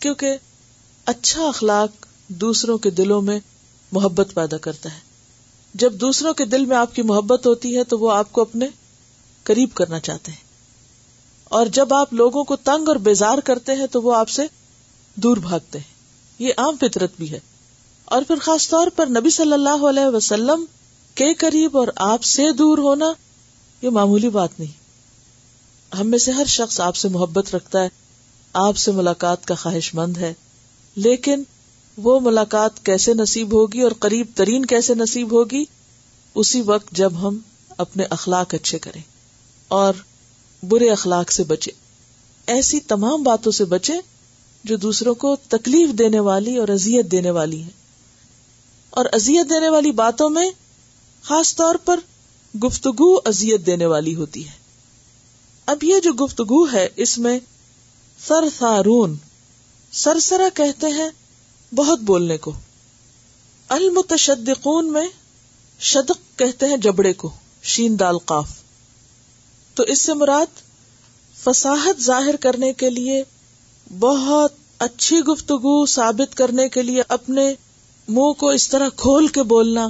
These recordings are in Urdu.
کیونکہ اچھا اخلاق دوسروں کے دلوں میں محبت پیدا کرتا ہے جب دوسروں کے دل میں آپ کی محبت ہوتی ہے تو وہ آپ کو اپنے قریب کرنا چاہتے ہیں اور جب آپ لوگوں کو تنگ اور بیزار کرتے ہیں تو وہ آپ سے دور بھاگتے ہیں یہ عام فطرت بھی ہے اور پھر خاص طور پر نبی صلی اللہ علیہ وسلم کے قریب اور آپ سے دور ہونا یہ معمولی بات نہیں ہم میں سے ہر شخص آپ سے محبت رکھتا ہے آپ سے ملاقات کا خواہش مند ہے لیکن وہ ملاقات کیسے نصیب ہوگی اور قریب ترین کیسے نصیب ہوگی اسی وقت جب ہم اپنے اخلاق اچھے کریں اور برے اخلاق سے بچے ایسی تمام باتوں سے بچے جو دوسروں کو تکلیف دینے والی اور ازیت دینے والی ہے اور ازیت دینے والی باتوں میں خاص طور پر گفتگو ازیت دینے والی ہوتی ہے اب یہ جو گفتگو ہے اس میں سر سارون سر سرا کہتے ہیں بہت بولنے کو المتشدقون میں شدق کہتے ہیں جبڑے کو شین دال قاف تو اس سے مراد فساحت ظاہر کرنے کے لیے بہت اچھی گفتگو ثابت کرنے کے لیے اپنے منہ کو اس طرح کھول کے بولنا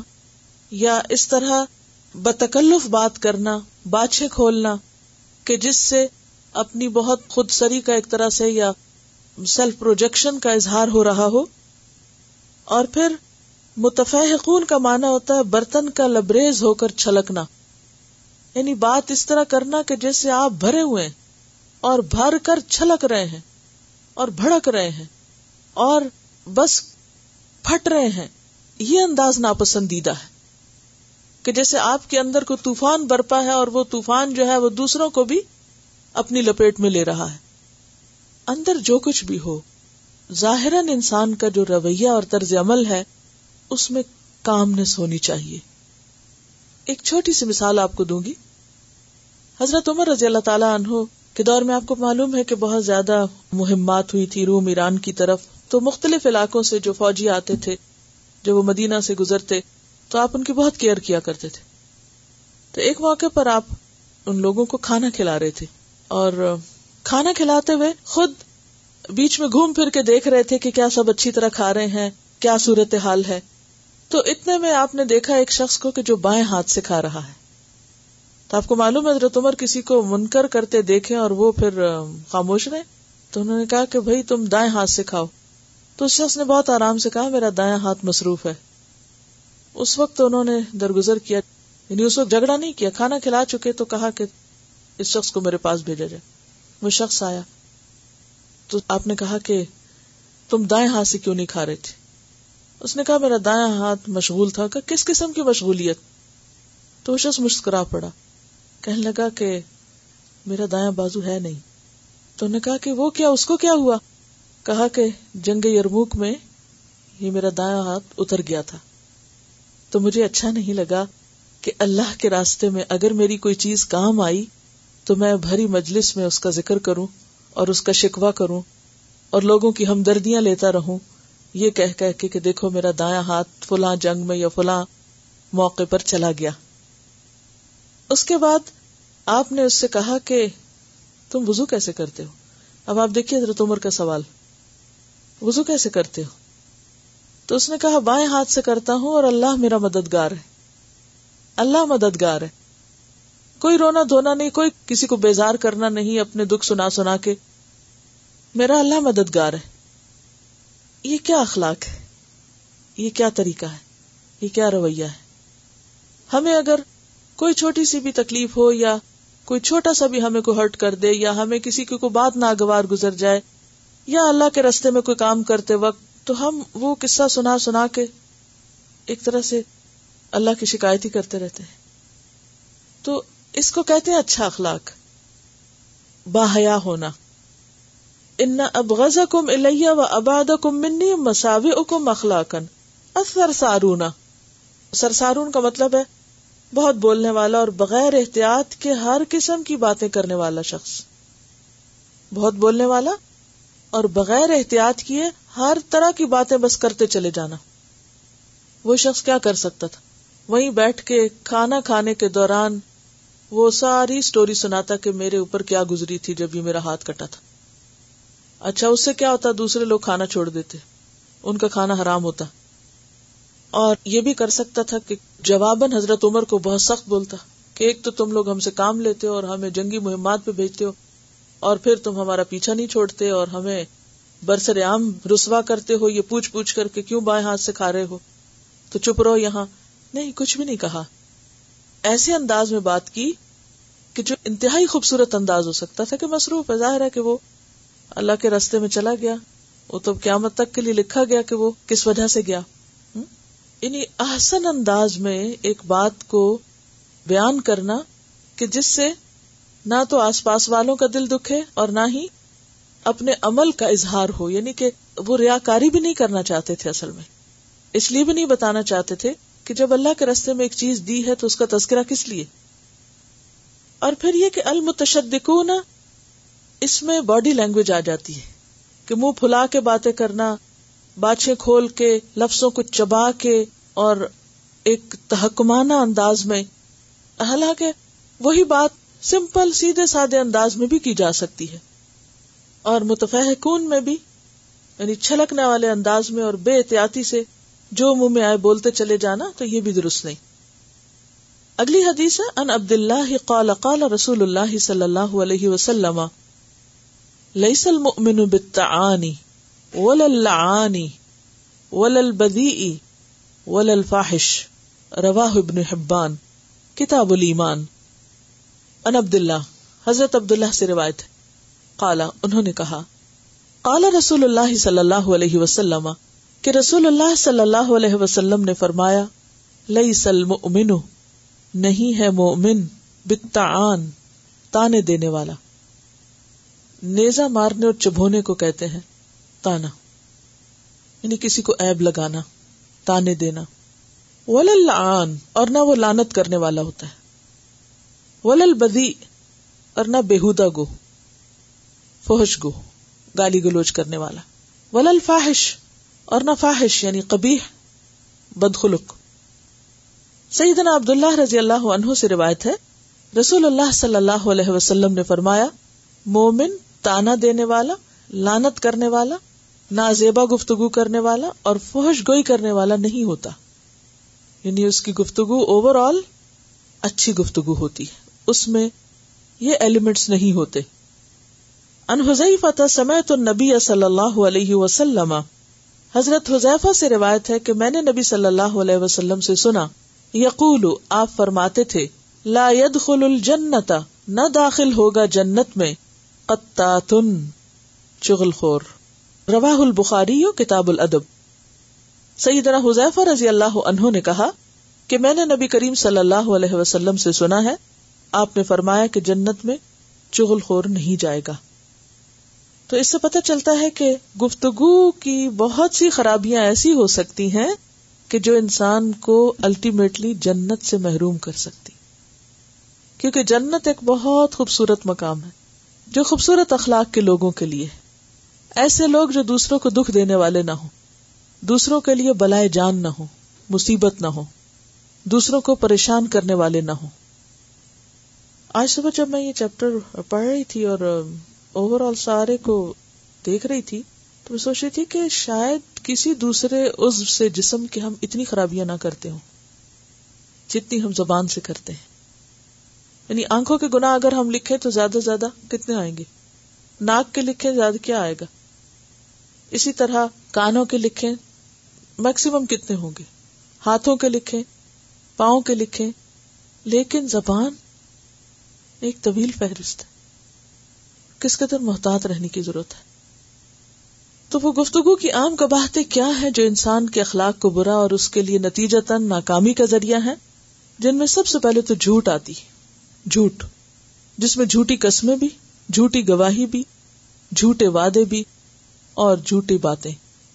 یا اس طرح بتکلف بات کرنا باچھے کھولنا کہ جس سے اپنی بہت خود سری کا ایک طرح سے یا سیلف پروجیکشن کا اظہار ہو رہا ہو اور پھر متفع ہوتا ہے برتن کا لبریز ہو کر چھلکنا یعنی بات اس طرح کرنا کہ جیسے آپ بھرے ہوئے اور بھر کر چھلک رہے ہیں اور بھڑک رہے ہیں اور بس پھٹ رہے ہیں یہ انداز ناپسندیدہ ہے کہ جیسے آپ کے اندر کوئی طوفان برپا ہے اور وہ طوفان جو ہے وہ دوسروں کو بھی اپنی لپیٹ میں لے رہا ہے اندر جو کچھ بھی ہو ظاہر انسان کا جو رویہ اور طرز عمل ہے اس میں کامنس ہونی چاہیے ایک چھوٹی سی مثال آپ کو دوں گی حضرت عمر رضی اللہ تعالیٰ عنہ کے دور میں آپ کو معلوم ہے کہ بہت زیادہ مہمات ہوئی تھی روم ایران کی طرف تو مختلف علاقوں سے جو فوجی آتے تھے جب وہ مدینہ سے گزرتے تو آپ ان کی بہت کیئر کیا کرتے تھے تو ایک موقع پر آپ ان لوگوں کو کھانا کھلا رہے تھے اور کھانا کھلاتے ہوئے خود بیچ میں گھوم پھر کے دیکھ رہے تھے کہ کیا سب اچھی طرح کھا رہے ہیں کیا صورت حال ہے تو اتنے میں آپ نے دیکھا ایک شخص کو کہ جو بائیں ہاتھ سے کھا رہا ہے تو آپ کو معلوم ہے حضرت عمر کسی کو منکر کرتے دیکھے اور وہ پھر خاموش رہے تو انہوں نے کہا کہ بھائی تم دائیں ہاتھ سے کھاؤ تو اس شخص نے بہت آرام سے کہا میرا دائیں ہاتھ مصروف ہے اس وقت انہوں نے درگزر کیا یعنی اس وقت جھگڑا نہیں کیا کھانا کھلا چکے تو کہا کہ اس شخص کو میرے پاس بھیجا جائے وہ شخص آیا تو آپ نے کہا کہ تم دائیں ہاتھ سے کیوں نہیں کھا رہے تھے اس نے کہا میرا ہاتھ مشغول تھا کہ کس قسم کی مشغولیت تو شخص مسکرا پڑا کہنے لگا کہ میرا دائیں بازو ہے نہیں تو نے کہا کہ وہ کیا اس کو کیا ہوا کہا کہ جنگ یرموک میں یہ میرا دائیں ہاتھ اتر گیا تھا تو مجھے اچھا نہیں لگا کہ اللہ کے راستے میں اگر میری کوئی چیز کام آئی تو میں بھری مجلس میں اس کا ذکر کروں اور اس کا شکوا کروں اور لوگوں کی ہمدردیاں لیتا رہوں یہ کہہ کہہ کے کہ دیکھو میرا دایا ہاتھ فلاں جنگ میں یا فلاں موقع پر چلا گیا اس کے بعد آپ نے اس سے کہا کہ تم وزو کیسے کرتے ہو اب آپ دیکھیے حضرت عمر کا سوال وزو کیسے کرتے ہو تو اس نے کہا بائیں ہاتھ سے کرتا ہوں اور اللہ میرا مددگار ہے اللہ مددگار ہے کوئی رونا دھونا نہیں کوئی کسی کو بیزار کرنا نہیں اپنے دکھ سنا سنا کے میرا اللہ مددگار ہے یہ کیا اخلاق ہے یہ کیا طریقہ ہے یہ کیا رویہ ہے ہمیں اگر کوئی چھوٹی سی بھی تکلیف ہو یا کوئی چھوٹا سا بھی ہمیں کو ہرٹ کر دے یا ہمیں کسی کی کوئی بات ناگوار گزر جائے یا اللہ کے رستے میں کوئی کام کرتے وقت تو ہم وہ قصہ سنا سنا کے ایک طرح سے اللہ کی شکایت ہی کرتے رہتے ہیں تو اس کو کہتے ہیں اچھا اخلاق باہیا ہونا ان ابغز کم الیہ و اباد ہے بہت مساوی والا اور بغیر احتیاط کے ہر قسم کی باتیں کرنے والا شخص بہت بولنے والا اور بغیر احتیاط کیے ہر طرح کی باتیں بس کرتے چلے جانا وہ شخص کیا کر سکتا تھا وہیں بیٹھ کے کھانا کھانے کے دوران وہ ساری اسٹوری سناتا کہ میرے اوپر کیا گزری تھی جب یہ میرا ہاتھ کٹا تھا اچھا اس سے کیا ہوتا دوسرے لوگ کھانا چھوڑ دیتے ان کا کھانا حرام ہوتا اور یہ بھی کر سکتا تھا کہ جواباً حضرت عمر کو بہت سخت بولتا کہ ایک تو تم لوگ ہم سے کام لیتے ہو اور ہمیں جنگی مہمات پہ بھیجتے ہو اور پھر تم ہمارا پیچھا نہیں چھوڑتے اور ہمیں برسر عام رسوا کرتے ہو یہ پوچھ پوچھ کر کے کیوں بائیں ہاتھ سے کھا رہے ہو تو چپ رہو یہاں نہیں کچھ بھی نہیں کہا ایسے انداز میں بات کی کہ جو انتہائی خوبصورت انداز ہو سکتا تھا کہ مصروف ہے ظاہر ہے کہ وہ اللہ کے رستے میں چلا گیا وہ تو قیامت تک کے لیے لکھا گیا کہ وہ کس وجہ سے گیا انہیں یعنی احسن انداز میں ایک بات کو بیان کرنا کہ جس سے نہ تو آس پاس والوں کا دل دکھے اور نہ ہی اپنے عمل کا اظہار ہو یعنی کہ وہ ریا کاری بھی نہیں کرنا چاہتے تھے اصل میں اس لیے بھی نہیں بتانا چاہتے تھے کہ جب اللہ کے رستے میں ایک چیز دی ہے تو اس کا تذکرہ کس لیے اور پھر یہ کہ المتکون اس میں باڈی لینگویج آ جاتی ہے کہ منہ پھلا کے کے کے باتیں کرنا کھول لفظوں کو چبا اور ایک تحکمانہ انداز میں حالانکہ وہی بات سمپل سیدھے سادے انداز میں بھی کی جا سکتی ہے اور متفحکون میں بھی یعنی چھلکنے والے انداز میں اور بے احتیاطی سے جو منہ میں آئے بولتے چلے جانا تو یہ بھی درست نہیں اگلی حدیث ہے ان عبد اللہ قال قال رسول اللہ صلی اللہ علیہ وسلم ولا الفاحش رواہ ابن حبان الایمان ان عبد اللہ حضرت عبد اللہ سے روایت کالا انہوں نے کہا کالا رسول اللہ صلی اللہ علیہ وسلم کہ رسول اللہ صلی اللہ علیہ وسلم نے فرمایا لئی سلم نہیں ہے بتا آن تانے دینے والا نیزا مارنے اور چبھونے کو کہتے ہیں تانا یعنی کسی کو ایب لگانا تانے دینا ولل آن اور نہ وہ لانت کرنے والا ہوتا ہے ولل بدی اور نہ بےحدا گو فحش گو گالی گلوچ کرنے والا ولل فاحش اور نہ فاحش یعنی کبھی بدخلق سیدنا عبد اللہ رضی اللہ عنہ سے روایت ہے رسول اللہ صلی اللہ علیہ وسلم نے فرمایا مومن تانا دینے والا لانت کرنے والا نازیبا گفتگو کرنے والا اور فوہش گوئی کرنے والا نہیں ہوتا یعنی اس کی گفتگو اوور آل اچھی گفتگو ہوتی ہے اس میں یہ ایلیمنٹس نہیں ہوتے انحض سمے تو نبی صلی اللہ علیہ وسلم حضرت حذیفہ سے روایت ہے کہ میں نے نبی صلی اللہ علیہ وسلم سے سنا یقول آپ فرماتے تھے لا الجنت نہ داخل ہوگا جنت میں قطاتن چغل خور روا الباری کتاب الادب سیدنا حذیفہ رضی اللہ عنہ نے کہا کہ میں نے نبی کریم صلی اللہ علیہ وسلم سے سنا ہے آپ نے فرمایا کہ جنت میں چغل خور نہیں جائے گا تو اس سے پتہ چلتا ہے کہ گفتگو کی بہت سی خرابیاں ایسی ہو سکتی ہیں کہ جو انسان کو الٹیمیٹلی جنت سے محروم کر سکتی کیونکہ جنت ایک بہت خوبصورت مقام ہے جو خوبصورت اخلاق کے لوگوں کے لیے ایسے لوگ جو دوسروں کو دکھ دینے والے نہ ہوں دوسروں کے لیے بلائے جان نہ ہو مصیبت نہ ہو دوسروں کو پریشان کرنے والے نہ ہوں آج صبح جب میں یہ چیپٹر پڑھ رہی تھی اور اوور آل سارے کو دیکھ رہی تھی تو میں سوچ رہی تھی کہ شاید کسی دوسرے عزو سے جسم کے ہم اتنی خرابیاں نہ کرتے ہوں جتنی ہم زبان سے کرتے ہیں یعنی آنکھوں کے گناہ اگر ہم لکھیں تو زیادہ زیادہ کتنے آئیں گے ناک کے لکھیں زیادہ کیا آئے گا اسی طرح کانوں کے لکھیں میکسیمم کتنے ہوں گے ہاتھوں کے لکھیں پاؤں کے لکھیں لیکن زبان ایک طویل فہرست ہے کس قدر محتاط رہنے کی ضرورت ہے تو وہ گفتگو کی عام کباہتے کیا ہے جو انسان کے اخلاق کو برا اور اس کے لیے نتیجہ تن ناکامی کا ذریعہ ہے جن میں سب سے پہلے تو جھوٹ آتی جھوٹ جس میں جھوٹی قسمیں بھی جھوٹی گواہی بھی جھوٹے وعدے بھی اور جھوٹی باتیں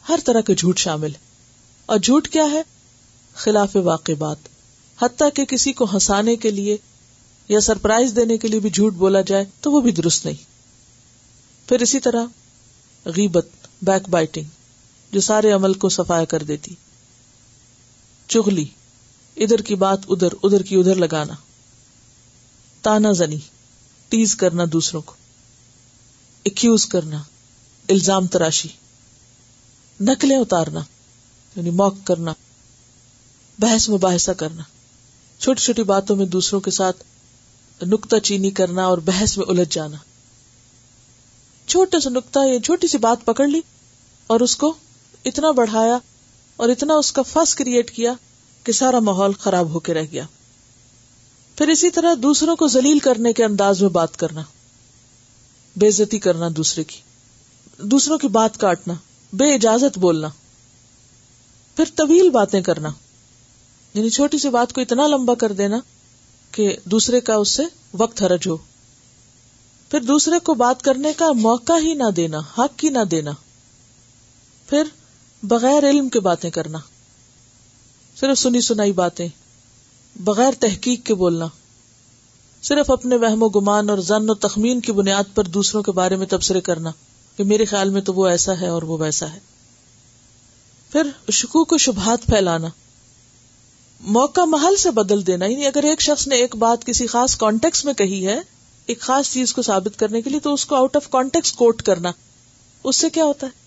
ہر طرح کے جھوٹ شامل ہے اور جھوٹ کیا ہے خلاف واقع بات حتیٰ کہ کسی کو ہنسانے کے لیے یا سرپرائز دینے کے لیے بھی جھوٹ بولا جائے تو وہ بھی درست نہیں پھر اسی طرح غیبت بیک بائٹنگ جو سارے عمل کو سفایا کر دیتی چغلی ادھر کی بات ادھر ادھر کی ادھر لگانا تانا زنی تیز کرنا دوسروں کو ایکیوز کرنا الزام تراشی نکلیں اتارنا یعنی موک کرنا بحث مباحثہ کرنا چھوٹی چھوٹی باتوں میں دوسروں کے ساتھ نکتہ چینی کرنا اور بحث میں الجھ جانا چھوٹا سا نکتا یا چھوٹی سی بات پکڑ لی اور اس کو اتنا بڑھایا اور اتنا اس کا فس کریٹ کیا کہ سارا ماحول خراب ہو کے رہ گیا پھر اسی طرح دوسروں کو ذلیل کرنے کے انداز میں بات کرنا بےزتی کرنا دوسرے کی دوسروں کی بات کاٹنا بے اجازت بولنا پھر طویل باتیں کرنا یعنی چھوٹی سی بات کو اتنا لمبا کر دینا کہ دوسرے کا اس سے وقت حرج ہو پھر دوسرے کو بات کرنے کا موقع ہی نہ دینا حق ہی نہ دینا پھر بغیر علم کے باتیں کرنا صرف سنی سنائی باتیں بغیر تحقیق کے بولنا صرف اپنے وہم و گمان اور زن و تخمین کی بنیاد پر دوسروں کے بارے میں تبصرے کرنا کہ میرے خیال میں تو وہ ایسا ہے اور وہ ویسا ہے پھر شکو کو شبہات پھیلانا موقع محل سے بدل دینا یعنی اگر ایک شخص نے ایک بات کسی خاص کانٹیکس میں کہی ہے ایک خاص چیز کو ثابت کرنے کے لیے تو اس کو آؤٹ آف کانٹیکس کوٹ کرنا اس سے کیا ہوتا ہے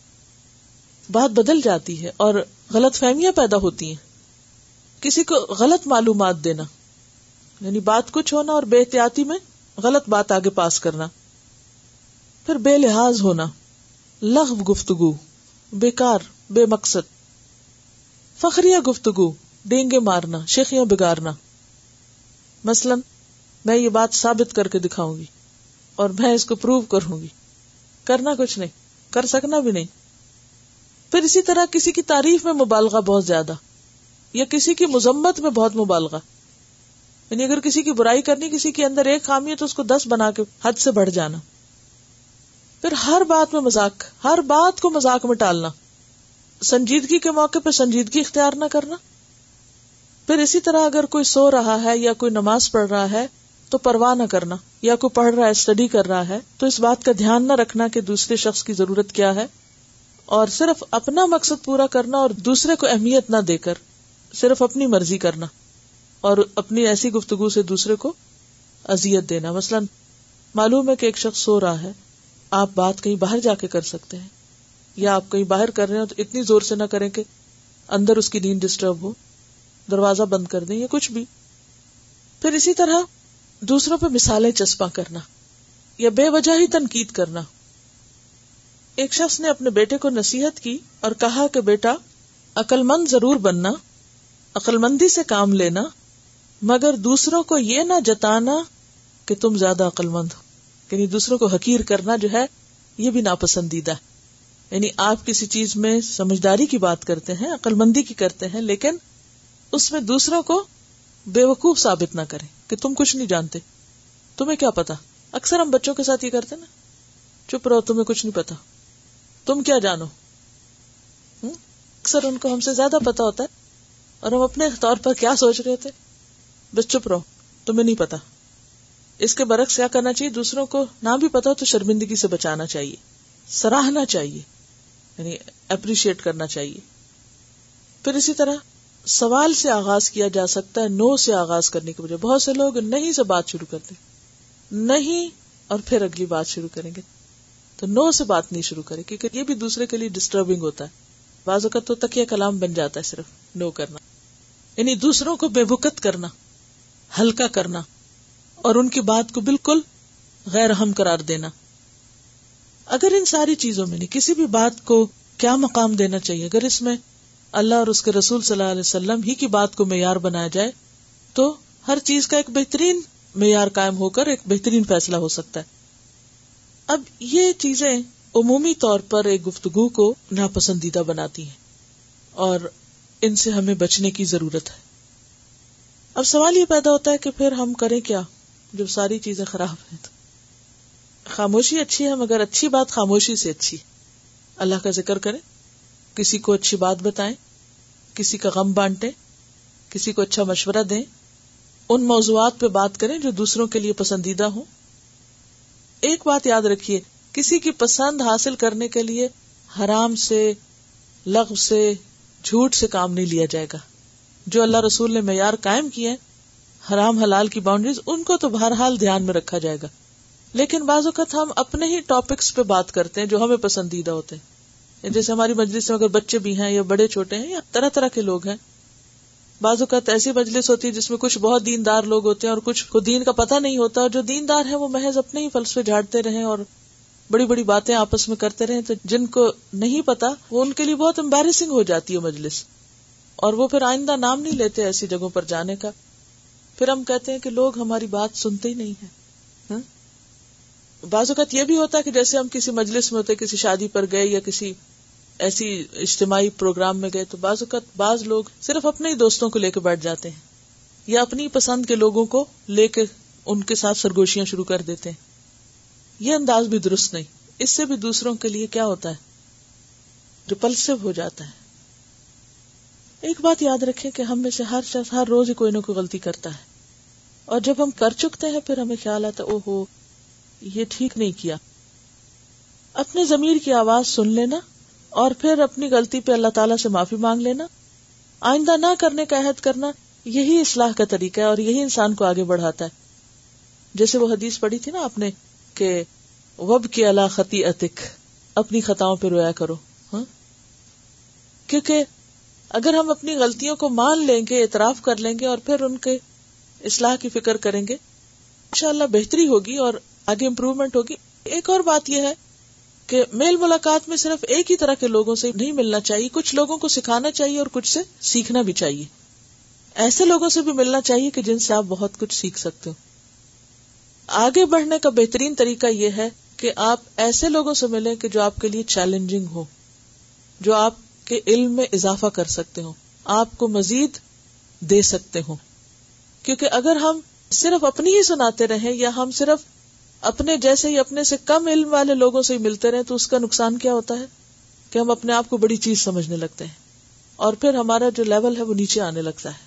بات بدل جاتی ہے اور غلط فہمیاں پیدا ہوتی ہیں کسی کو غلط معلومات دینا یعنی بات کچھ ہونا اور بے احتیاطی میں غلط بات آگے پاس کرنا پھر بے لحاظ ہونا لغو گفتگو بیکار بے مقصد فخریہ گفتگو ڈینگے مارنا شیخیاں بگارنا مثلاً میں یہ بات ثابت کر کے دکھاؤں گی اور میں اس کو پروو کروں گی کرنا کچھ نہیں کر سکنا بھی نہیں پھر اسی طرح کسی کی تعریف میں مبالغہ بہت زیادہ یا کسی کی مذمت میں بہت مبالغہ یعنی اگر کسی کی برائی کرنی کسی کے اندر ایک خامی ہے تو اس کو دس بنا کے حد سے بڑھ جانا پھر ہر بات میں مذاق ہر بات کو مزاق میں ٹالنا سنجیدگی کے موقع پہ سنجیدگی اختیار نہ کرنا پھر اسی طرح اگر کوئی سو رہا ہے یا کوئی نماز پڑھ رہا ہے تو پرواہ نہ کرنا یا کوئی پڑھ رہا ہے اسٹڈی کر رہا ہے تو اس بات کا دھیان نہ رکھنا کہ دوسرے شخص کی ضرورت کیا ہے اور صرف اپنا مقصد پورا کرنا اور دوسرے کو اہمیت نہ دے کر صرف اپنی مرضی کرنا اور اپنی ایسی گفتگو سے دوسرے کو اذیت دینا مثلا معلوم ہے کہ ایک شخص سو رہا ہے آپ بات کہیں باہر جا کے کر سکتے ہیں یا آپ کہیں باہر کر رہے ہو تو اتنی زور سے نہ کریں کہ اندر اس کی نیند ڈسٹرب ہو دروازہ بند کر دیں یا کچھ بھی پھر اسی طرح دوسروں پہ مثالیں چسپاں کرنا یا بے وجہ ہی تنقید کرنا ایک شخص نے اپنے بیٹے کو نصیحت کی اور کہا کہ بیٹا مند ضرور بننا مندی سے کام لینا مگر دوسروں کو یہ نہ جتانا کہ تم زیادہ مند ہو یعنی دوسروں کو حقیر کرنا جو ہے یہ بھی ناپسندیدہ ہے یعنی آپ کسی چیز میں سمجھداری کی بات کرتے ہیں عقل مندی کی کرتے ہیں لیکن اس میں دوسروں کو بے وقوف ثابت نہ کریں کہ تم کچھ نہیں جانتے تمہیں کیا پتا اکثر ہم بچوں کے ساتھ یہ کرتے نا چپ رہو تمہیں کچھ نہیں پتا تم کیا جانو اکثر ان کو ہم سے زیادہ پتا ہوتا ہے اور ہم اپنے طور پر کیا سوچ رہے ہوتے بس چپ رہو تمہیں نہیں پتا اس کے برعکس کیا کرنا چاہیے دوسروں کو نہ بھی پتا ہو تو شرمندگی سے بچانا چاہیے سراہنا چاہیے یعنی اپریشیٹ کرنا چاہیے پھر اسی طرح سوال سے آغاز کیا جا سکتا ہے نو سے آغاز کرنے کے بجائے بہت سے لوگ نہیں سے بات شروع کرتے نہیں اور پھر اگلی بات شروع کریں گے تو نو سے بات نہیں شروع کرے کیونکہ یہ بھی دوسرے کے لیے ڈسٹربنگ ہوتا ہے بعض اوقات تو تکیہ کلام بن جاتا ہے صرف نو کرنا یعنی دوسروں کو بے بکت کرنا ہلکا کرنا اور ان کی بات کو بالکل غیر ہم قرار دینا اگر ان ساری چیزوں میں نہیں کسی بھی بات کو کیا مقام دینا چاہیے اگر اس میں اللہ اور اس کے رسول صلی اللہ علیہ وسلم ہی کی بات کو معیار بنایا جائے تو ہر چیز کا ایک بہترین معیار قائم ہو کر ایک بہترین فیصلہ ہو سکتا ہے اب یہ چیزیں عمومی طور پر ایک گفتگو کو ناپسندیدہ بناتی ہیں اور ان سے ہمیں بچنے کی ضرورت ہے اب سوال یہ پیدا ہوتا ہے کہ پھر ہم کریں کیا جب ساری چیزیں خراب ہیں تو خاموشی اچھی ہے مگر اچھی بات خاموشی سے اچھی اللہ کا ذکر کریں کسی کو اچھی بات بتائیں کسی کا غم بانٹیں کسی کو اچھا مشورہ دیں ان موضوعات پہ بات کریں جو دوسروں کے لیے پسندیدہ ہوں ایک بات یاد رکھیے کسی کی پسند حاصل کرنے کے لیے حرام سے لغ سے جھوٹ سے کام نہیں لیا جائے گا جو اللہ رسول نے معیار قائم کیے حرام حلال کی باؤنڈریز ان کو تو بہرحال دھیان میں رکھا جائے گا لیکن بعض اوقات ہم اپنے ہی ٹاپکس پہ بات کرتے ہیں جو ہمیں پسندیدہ ہوتے ہیں یعنی جیسے ہماری مجلس میں اگر بچے بھی ہیں یا بڑے چھوٹے ہیں یا طرح طرح کے لوگ ہیں بعض اوقات ایسی مجلس ہوتی ہے جس میں کچھ بہت دیندار لوگ ہوتے ہیں اور کچھ کو دین کا پتہ نہیں ہوتا اور جو دیندار ہے وہ محض اپنے ہی فلسفے جھاڑتے رہے اور بڑی بڑی باتیں آپس میں کرتے رہے تو جن کو نہیں پتا وہ ان کے لیے بہت امبیرسنگ ہو جاتی ہے مجلس اور وہ پھر آئندہ نام نہیں لیتے ایسی جگہوں پر جانے کا پھر ہم کہتے ہیں کہ لوگ ہماری بات سنتے ہی نہیں ہے بعض اوقات یہ بھی ہوتا ہے کہ جیسے ہم کسی مجلس میں ہوتے کسی شادی پر گئے یا کسی ایسی اجتماعی پروگرام میں گئے تو بعض اوقات بعض لوگ صرف اپنے ہی دوستوں کو لے کے بیٹھ جاتے ہیں یا اپنی پسند کے لوگوں کو لے کے ان کے ساتھ سرگوشیاں شروع کر دیتے ہیں یہ انداز بھی درست نہیں اس سے بھی دوسروں کے لیے کیا ہوتا ہے ریپلسو ہو جاتا ہے ایک بات یاد رکھے کہ ہم میں سے ہر شخص ہر روز کوئی نہ کوئی غلطی کرتا ہے اور جب ہم کر چکتے ہیں پھر ہمیں خیال آتا ہے یہ ٹھیک نہیں کیا اپنے ضمیر کی آواز سن لینا اور پھر اپنی غلطی پہ اللہ تعالیٰ سے معافی مانگ لینا آئندہ نہ کرنے کا عہد کرنا یہی اصلاح کا طریقہ ہے اور یہی انسان کو آگے بڑھاتا ہے جیسے وہ حدیث پڑی تھی نا آپ نے کہ وب کے اللہ خطی اتک اپنی خطاؤں پہ رویا کرو ہاں کیونکہ اگر ہم اپنی غلطیوں کو مان لیں گے اعتراف کر لیں گے اور پھر ان کے اصلاح کی فکر کریں گے ان اللہ بہتری ہوگی اور آگے امپروومنٹ ہوگی ایک اور بات یہ ہے کہ میل ملاقات میں صرف ایک ہی طرح کے لوگوں سے نہیں ملنا چاہیے کچھ لوگوں کو سکھانا چاہیے اور کچھ سے سیکھنا بھی چاہیے ایسے لوگوں سے بھی ملنا چاہیے کہ جن سے آپ بہت کچھ سیکھ سکتے ہو آگے بڑھنے کا بہترین طریقہ یہ ہے کہ آپ ایسے لوگوں سے ملیں کہ جو آپ کے لیے چیلنجنگ ہو جو آپ کے علم میں اضافہ کر سکتے ہو آپ کو مزید دے سکتے ہو کیونکہ اگر ہم صرف اپنی ہی سناتے رہیں یا ہم صرف اپنے جیسے ہی اپنے سے کم علم والے لوگوں سے ہی ملتے رہے تو اس کا نقصان کیا ہوتا ہے کہ ہم اپنے آپ کو بڑی چیز سمجھنے لگتے ہیں اور پھر ہمارا جو لیول ہے وہ نیچے آنے لگتا ہے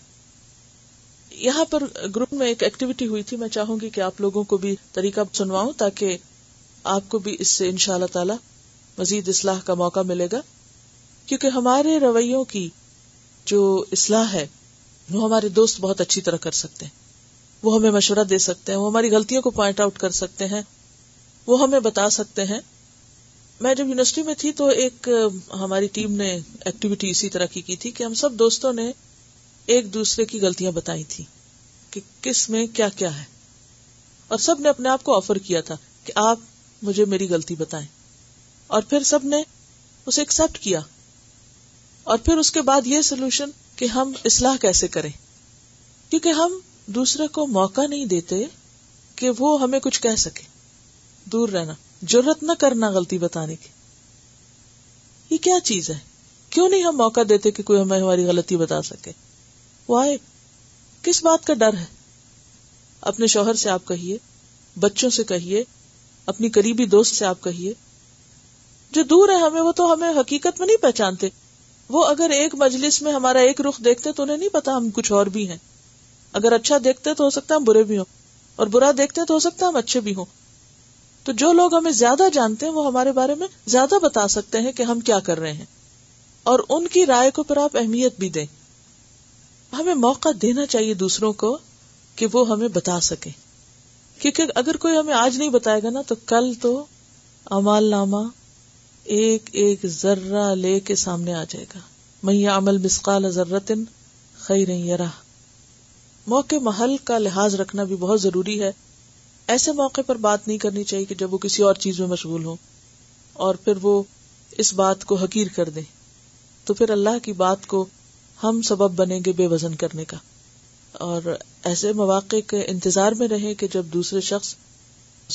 یہاں پر گروپ میں ایک ایکٹیویٹی ہوئی تھی میں چاہوں گی کہ آپ لوگوں کو بھی طریقہ سنواؤں تاکہ آپ کو بھی اس سے ان شاء اللہ تعالی مزید اصلاح کا موقع ملے گا کیونکہ ہمارے رویوں کی جو اصلاح ہے وہ ہمارے دوست بہت اچھی طرح کر سکتے ہیں وہ ہمیں مشورہ دے سکتے ہیں وہ ہماری غلطیوں کو پوائنٹ آؤٹ کر سکتے ہیں وہ ہمیں بتا سکتے ہیں میں جب یونیورسٹی میں تھی تو ایک ہماری ٹیم نے ایکٹیویٹی اسی طرح کی کی تھی کہ ہم سب دوستوں نے ایک دوسرے کی غلطیاں بتائی تھی کہ کس میں کیا کیا ہے اور سب نے اپنے آپ کو آفر کیا تھا کہ آپ مجھے میری غلطی بتائیں اور پھر سب نے اسے ایکسپٹ کیا اور پھر اس کے بعد یہ سولوشن کہ ہم اصلاح کیسے کریں کیونکہ ہم دوسرے کو موقع نہیں دیتے کہ وہ ہمیں کچھ کہہ سکے دور رہنا ضرورت نہ کرنا غلطی بتانے کی یہ کیا چیز ہے کیوں نہیں ہم موقع دیتے کہ کوئی ہمیں ہماری غلطی بتا سکے وہ آئے کس بات کا ڈر ہے اپنے شوہر سے آپ کہیے بچوں سے کہیے اپنی قریبی دوست سے آپ کہیے جو دور ہے ہمیں وہ تو ہمیں حقیقت میں نہیں پہچانتے وہ اگر ایک مجلس میں ہمارا ایک رخ دیکھتے تو انہیں نہیں پتا ہم کچھ اور بھی ہیں اگر اچھا دیکھتے تو ہو سکتا ہے برے بھی ہوں اور برا دیکھتے ہیں تو ہو سکتا ہے ہم اچھے بھی ہوں تو جو لوگ ہمیں زیادہ جانتے ہیں وہ ہمارے بارے میں زیادہ بتا سکتے ہیں کہ ہم کیا کر رہے ہیں اور ان کی رائے کو پر اہمیت بھی دیں ہمیں موقع دینا چاہیے دوسروں کو کہ وہ ہمیں بتا سکے کیونکہ اگر کوئی ہمیں آج نہیں بتائے گا نا تو کل تو امال نامہ ایک ایک ذرہ لے کے سامنے آ جائے گا میاں عمل مسقال خی رہی راہ موقع محل کا لحاظ رکھنا بھی بہت ضروری ہے ایسے موقع پر بات نہیں کرنی چاہیے کہ جب وہ کسی اور چیز میں مشغول ہوں اور پھر وہ اس بات کو حقیر کر دیں تو پھر اللہ کی بات کو ہم سبب بنے گے بے وزن کرنے کا اور ایسے مواقع کے انتظار میں رہیں کہ جب دوسرے شخص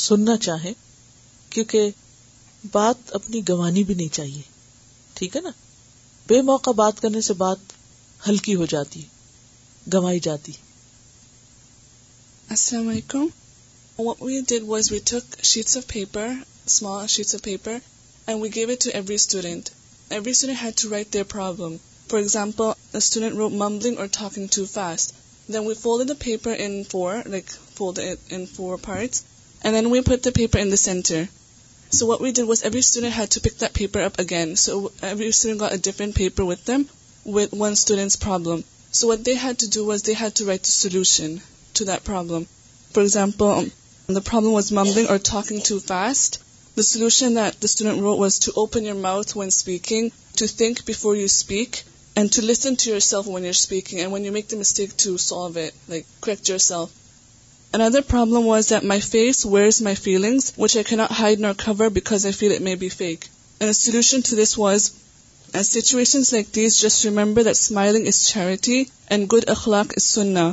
سننا چاہے کیونکہ بات اپنی گوانی بھی نہیں چاہیے ٹھیک ہے نا بے موقع بات کرنے سے بات ہلکی ہو جاتی گوائی جاتی اپین سوٹرنٹ پیپر ویت ونبلوشن to them for example problem was mumbling or talking too fast solve was to open your mouth when speaking to think before you speak and to listen to yourself when you speaking make the mistake to solve like that my face wears my feelings which I not hide nor خبر because like solution to this was and situation like this just remember the smiling is charity and good اخلاق از سننا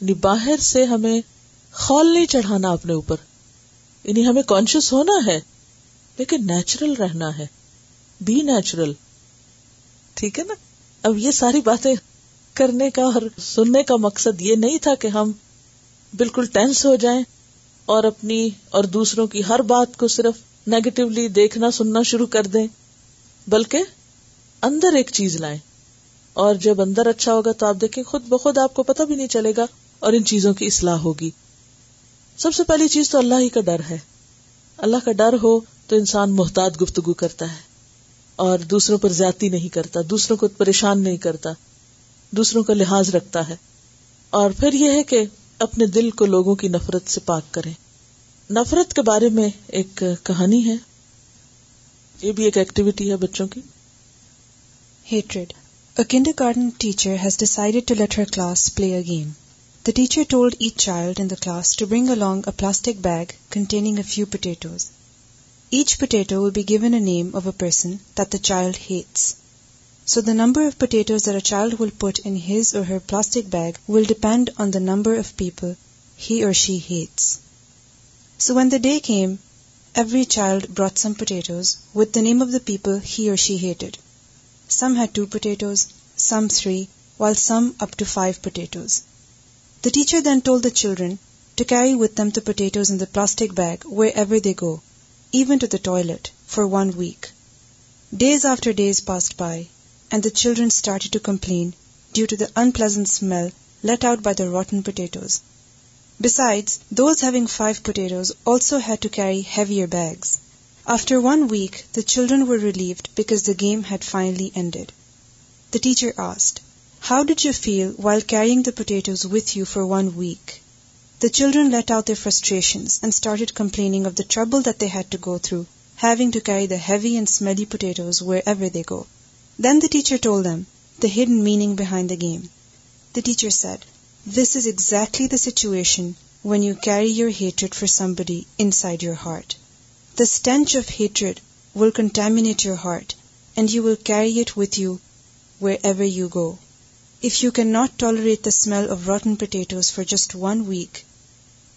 یعنی باہر سے ہمیں خول نہیں چڑھانا اپنے اوپر یعنی ہمیں کانشیس ہونا ہے لیکن نیچرل رہنا ہے بی نیچرل ٹھیک ہے نا اب یہ ساری باتیں کرنے کا اور سننے کا مقصد یہ نہیں تھا کہ ہم بالکل ٹینس ہو جائیں اور اپنی اور دوسروں کی ہر بات کو صرف نیگیٹولی دیکھنا سننا شروع کر دیں بلکہ اندر ایک چیز لائیں اور جب اندر اچھا ہوگا تو آپ دیکھیں خود بخود آپ کو پتہ بھی نہیں چلے گا اور ان چیزوں کی اصلاح ہوگی سب سے پہلی چیز تو اللہ ہی کا ڈر ہے اللہ کا ڈر ہو تو انسان محتاط گفتگو کرتا ہے اور دوسروں پر زیادتی نہیں کرتا دوسروں کو پریشان نہیں کرتا دوسروں کا لحاظ رکھتا ہے اور پھر یہ ہے کہ اپنے دل کو لوگوں کی نفرت سے پاک کریں نفرت کے بارے میں ایک کہانی ہے یہ بھی ایک ایکٹیویٹی ہے بچوں کی hatred The teacher told each child in the class to bring along a plastic bag containing a few potatoes. Each potato will be given a name of a person that the child hates. So the number of potatoes that a child will put in his or her plastic bag will depend on the number of people he or she hates. So when the day came, every child brought some potatoes with the name of the people he or she hated. Some had 2 potatoes, some 3, while some up to 5 potatoes. The teacher then told the children to carry with them the potatoes in the plastic bag wherever they go, even to the toilet, for 1 week. Days after days passed by, and the children started to complain due to the unpleasant smell let out by the rotten potatoes. Besides, those having 5 potatoes also had to carry heavier bags. After 1 week, the children were relieved because the game had finally ended. The teacher asked, how did you feel while carrying the potatoes with you for 1 week? The children let out their frustrations and started complaining of the trouble that they had to go through, having to carry the heavy and smelly potatoes wherever they go. Then the teacher told them the hidden meaning behind the game. The teacher said, "This is exactly the situation when you carry your hatred for somebody inside your heart. The stench of hatred will contaminate your heart, and you will carry it with you wherever you go. If you can not tolerate the smell of rotten potatoes for just one week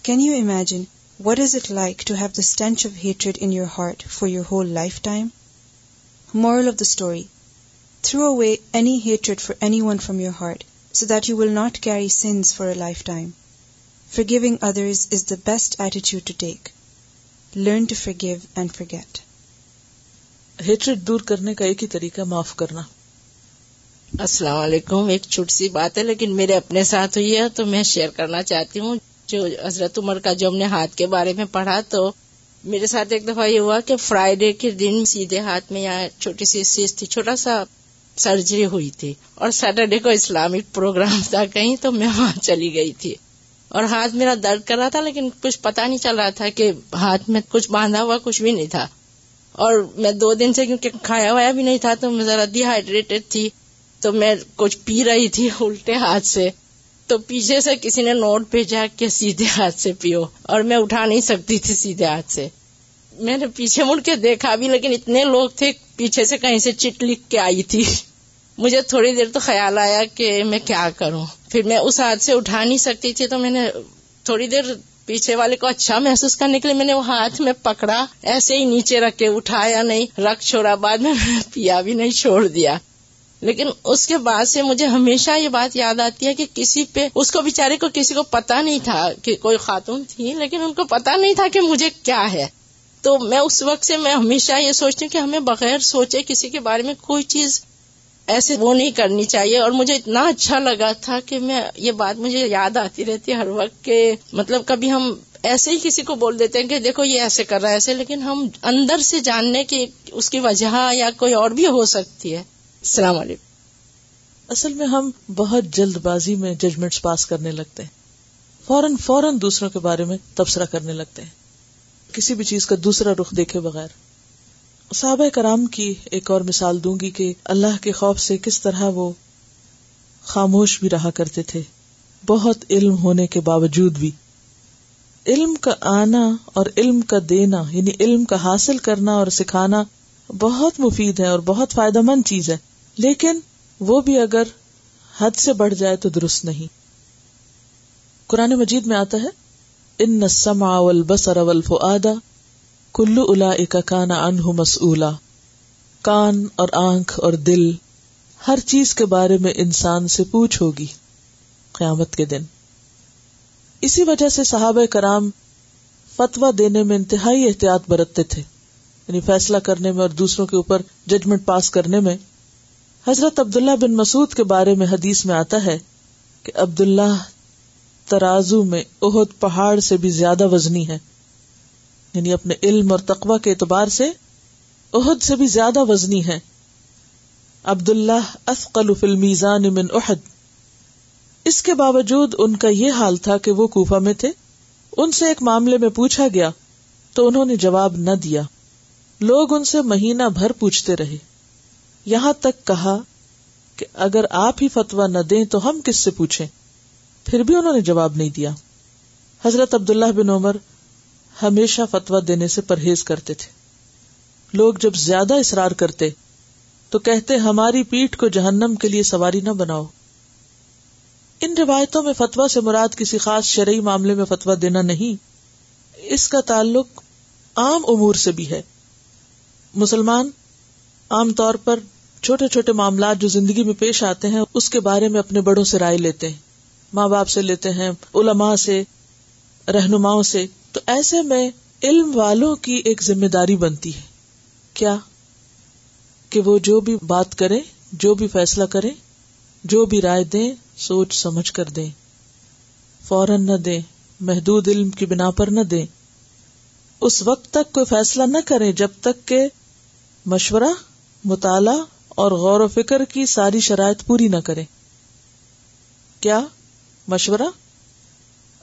can you imagine what is it like to have the stench of hatred in your heart for your whole life time moral of the story throw away any hatred for any one from your heart so that you will not carry sins for a time for greater best attitude learn to forgive give and forget hatred دور کرنے کا ایک ہی طریقہ معاف کرنا السلام علیکم ایک چھوٹی سی بات ہے لیکن میرے اپنے ساتھ ہوئی ہے تو میں شیئر کرنا چاہتی ہوں جو حضرت عمر کا جو ہم نے ہاتھ کے بارے میں پڑھا تو میرے ساتھ ایک دفعہ یہ ہوا کہ فرائیڈے کے دن سیدھے ہاتھ میں یہاں چھوٹی سی سیز تھی چھوٹا سا سرجری ہوئی تھی اور سیٹرڈے کو اسلامک پروگرام تھا کہیں تو میں وہاں چلی گئی تھی اور ہاتھ میرا درد کر رہا تھا لیکن کچھ پتا نہیں چل رہا تھا کہ ہاتھ میں کچھ باندھا ہوا کچھ بھی نہیں تھا اور میں دو دن سے کیونکہ کھایا ہوا بھی نہیں تھا تو میں ذرا ڈی ہائیڈریٹڈ تھی تو میں کچھ پی رہی تھی الٹے ہاتھ سے تو پیچھے سے کسی نے نوٹ بھیجا کہ سیدھے ہاتھ سے پیو اور میں اٹھا نہیں سکتی تھی سیدھے ہاتھ سے میں نے پیچھے مڑ کے دیکھا بھی لیکن اتنے لوگ تھے پیچھے سے کہیں سے چٹ لکھ کے آئی تھی مجھے تھوڑی دیر تو خیال آیا کہ میں کیا کروں پھر میں اس ہاتھ سے اٹھا نہیں سکتی تھی تو میں نے تھوڑی دیر پیچھے والے کو اچھا محسوس کرنے کے لیے میں نے وہ ہاتھ میں پکڑا ایسے ہی نیچے رکھ کے اٹھایا نہیں رکھ چھوڑا بعد میں پیا بھی نہیں چھوڑ دیا لیکن اس کے بعد سے مجھے ہمیشہ یہ بات یاد آتی ہے کہ کسی پہ اس کو بےچارے کو کسی کو پتا نہیں تھا کہ کوئی خاتون تھی لیکن ان کو پتا نہیں تھا کہ مجھے کیا ہے تو میں اس وقت سے میں ہمیشہ یہ سوچتی ہوں کہ ہمیں بغیر سوچے کسی کے بارے میں کوئی چیز ایسے وہ نہیں کرنی چاہیے اور مجھے اتنا اچھا لگا تھا کہ میں یہ بات مجھے یاد آتی رہتی ہے ہر وقت کہ مطلب کبھی ہم ایسے ہی کسی کو بول دیتے ہیں کہ دیکھو یہ ایسے کر رہا ہے ایسے لیکن ہم اندر سے جاننے کی اس کی وجہ یا کوئی اور بھی ہو سکتی ہے السلام علیکم اصل میں ہم بہت جلد بازی میں ججمنٹ پاس کرنے لگتے ہیں فوراً فوراً دوسروں کے بارے میں تبصرہ کرنے لگتے ہیں کسی بھی چیز کا دوسرا رخ دیکھے بغیر صحابہ کرام کی ایک اور مثال دوں گی کہ اللہ کے خوف سے کس طرح وہ خاموش بھی رہا کرتے تھے بہت علم ہونے کے باوجود بھی علم کا آنا اور علم کا دینا یعنی علم کا حاصل کرنا اور سکھانا بہت مفید ہے اور بہت فائدہ مند چیز ہے لیکن وہ بھی اگر حد سے بڑھ جائے تو درست نہیں قرآن مجید میں آتا ہے اناول بس ارول کلو الا اکا کانا انہوں مسولا کان اور آنکھ اور دل ہر چیز کے بارے میں انسان سے پوچھ ہوگی قیامت کے دن اسی وجہ سے صاحب کرام فتوا دینے میں انتہائی احتیاط برتتے تھے یعنی فیصلہ کرنے میں اور دوسروں کے اوپر ججمنٹ پاس کرنے میں حضرت عبداللہ بن مسعود کے بارے میں حدیث میں آتا ہے کہ عبداللہ ترازو میں اہد پہاڑ سے بھی زیادہ وزنی ہے یعنی اپنے علم اور تقوی کے اعتبار سے احد سے بھی زیادہ وزنی ہے عبداللہ اثقل فی المیزان من احد اس کے باوجود ان کا یہ حال تھا کہ وہ کوفہ میں تھے ان سے ایک معاملے میں پوچھا گیا تو انہوں نے جواب نہ دیا لوگ ان سے مہینہ بھر پوچھتے رہے یہاں تک کہا کہ اگر آپ ہی فتوا نہ دیں تو ہم کس سے پوچھیں پھر بھی انہوں نے جواب نہیں دیا حضرت عبد اللہ بن عمر ہمیشہ فتوا دینے سے پرہیز کرتے تھے لوگ جب زیادہ اصرار کرتے تو کہتے ہماری پیٹ کو جہنم کے لیے سواری نہ بناؤ ان روایتوں میں فتوا سے مراد کسی خاص شرعی معاملے میں فتوا دینا نہیں اس کا تعلق عام امور سے بھی ہے مسلمان عام طور پر چھوٹے چھوٹے معاملات جو زندگی میں پیش آتے ہیں اس کے بارے میں اپنے بڑوں سے رائے لیتے ہیں ماں باپ سے لیتے ہیں علما سے رہنماؤں سے تو ایسے میں علم والوں کی ایک ذمہ داری بنتی ہے کیا کہ وہ جو بھی بات کریں جو بھی فیصلہ کریں جو بھی رائے دیں سوچ سمجھ کر دیں فوراً نہ دیں محدود علم کی بنا پر نہ دیں اس وقت تک کوئی فیصلہ نہ کریں جب تک کہ مشورہ مطالعہ اور غور و فکر کی ساری شرائط پوری نہ کرے کیا مشورہ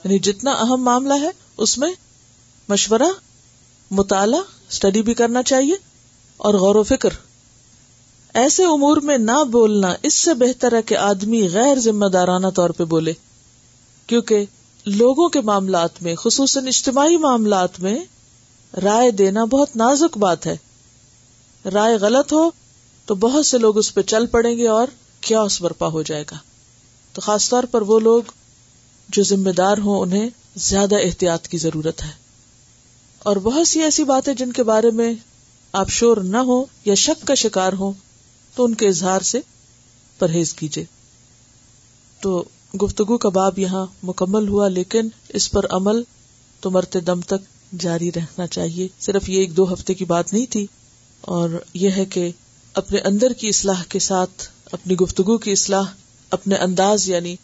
یعنی جتنا اہم معاملہ ہے اس میں مشورہ مطالعہ اسٹڈی بھی کرنا چاہیے اور غور و فکر ایسے امور میں نہ بولنا اس سے بہتر ہے کہ آدمی غیر ذمہ دارانہ طور پہ بولے کیونکہ لوگوں کے معاملات میں خصوصاً اجتماعی معاملات میں رائے دینا بہت نازک بات ہے رائے غلط ہو تو بہت سے لوگ اس پہ چل پڑیں گے اور کیا اس برپا ہو جائے گا تو خاص طور پر وہ لوگ جو ذمہ دار ہوں انہیں زیادہ احتیاط کی ضرورت ہے اور بہت سی ایسی باتیں جن کے بارے میں آپ شور نہ ہو یا شک کا شکار ہو تو ان کے اظہار سے پرہیز کیجیے تو گفتگو کا باب یہاں مکمل ہوا لیکن اس پر عمل تو مرتے دم تک جاری رہنا چاہیے صرف یہ ایک دو ہفتے کی بات نہیں تھی اور یہ ہے کہ اپنے اندر کی اصلاح کے ساتھ اپنی گفتگو کی اصلاح اپنے انداز یعنی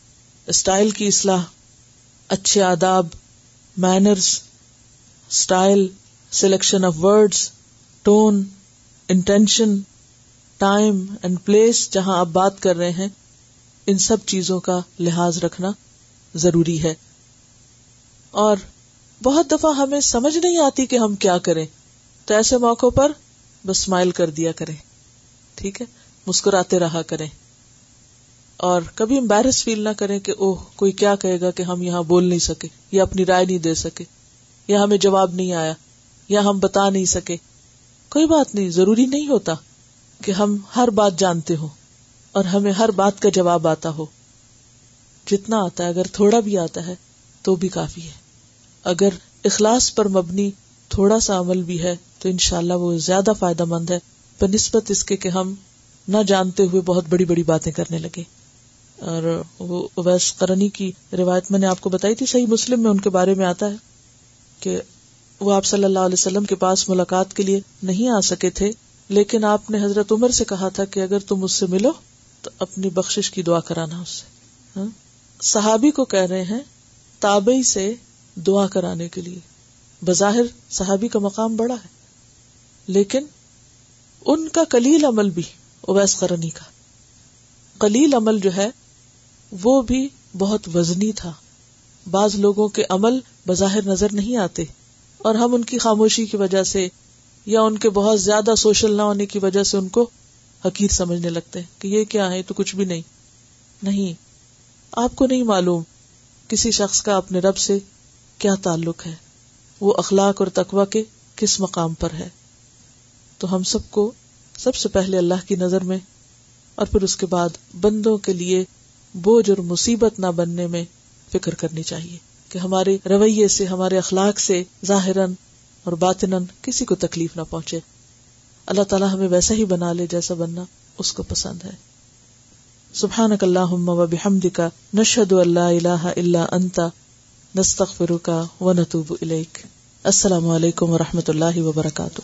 اسٹائل کی اصلاح اچھے آداب manners style selection of words tone intention time and place جہاں آپ بات کر رہے ہیں ان سب چیزوں کا لحاظ رکھنا ضروری ہے اور بہت دفعہ ہمیں سمجھ نہیں آتی کہ ہم کیا کریں تو ایسے موقعوں پر بس اسمائل کر دیا کریں ٹھیک ہے مسکراتے رہا کریں اور کبھی امبیرس فیل نہ کریں کہ اوہ کوئی کیا کہے گا کہ ہم یہاں بول نہیں سکے یا اپنی رائے نہیں دے سکے یا ہمیں جواب نہیں آیا یا ہم بتا نہیں سکے کوئی بات نہیں ضروری نہیں ہوتا کہ ہم ہر بات جانتے ہو اور ہمیں ہر بات کا جواب آتا ہو جتنا آتا ہے اگر تھوڑا بھی آتا ہے تو بھی کافی ہے اگر اخلاص پر مبنی تھوڑا سا عمل بھی ہے تو ان شاء اللہ وہ زیادہ فائدہ مند ہے بہ نسبت اس کے ہم نہ جانتے ہوئے بہت بڑی بڑی باتیں کرنے لگے اور وہ اویس کرنی کی روایت میں میں نے آپ کو بتائی تھی صحیح مسلم ان کے بارے میں آتا ہے کہ وہ آپ صلی اللہ علیہ وسلم کے پاس ملاقات کے لیے نہیں آ سکے تھے لیکن آپ نے حضرت عمر سے کہا تھا کہ اگر تم اس سے ملو تو اپنی بخش کی دعا کرانا اس سے ہاں؟ صحابی کو کہہ رہے ہیں تابئی سے دعا کرانے کے لیے بظاہر صحابی کا مقام بڑا ہے لیکن ان کا کلیل عمل بھی اویس کرنی کا کلیل عمل جو ہے وہ بھی بہت وزنی تھا بعض لوگوں کے عمل بظاہر نظر نہیں آتے اور ہم ان کی خاموشی کی وجہ سے یا ان کے بہت زیادہ سوشل نہ ہونے کی وجہ سے ان کو حقیر سمجھنے لگتے ہیں کہ یہ کیا ہے تو کچھ بھی نہیں نہیں آپ کو نہیں معلوم کسی شخص کا اپنے رب سے کیا تعلق ہے وہ اخلاق اور تقوا کے کس مقام پر ہے تو ہم سب کو سب سے پہلے اللہ کی نظر میں اور پھر اس کے بعد بندوں کے لیے بوجھ اور مصیبت نہ بننے میں فکر کرنی چاہیے کہ ہمارے رویے سے ہمارے اخلاق سے ظاہر اور باطن کسی کو تکلیف نہ پہنچے اللہ تعالیٰ ہمیں ویسا ہی بنا لے جیسا بننا اس کو پسند ہے سبحانک اللہ بحمد کا نشد اللہ اللہ اللہ انتا دستخرو کا و نتوب علیک السلام علیکم ورحمۃ اللہ وبرکاتہ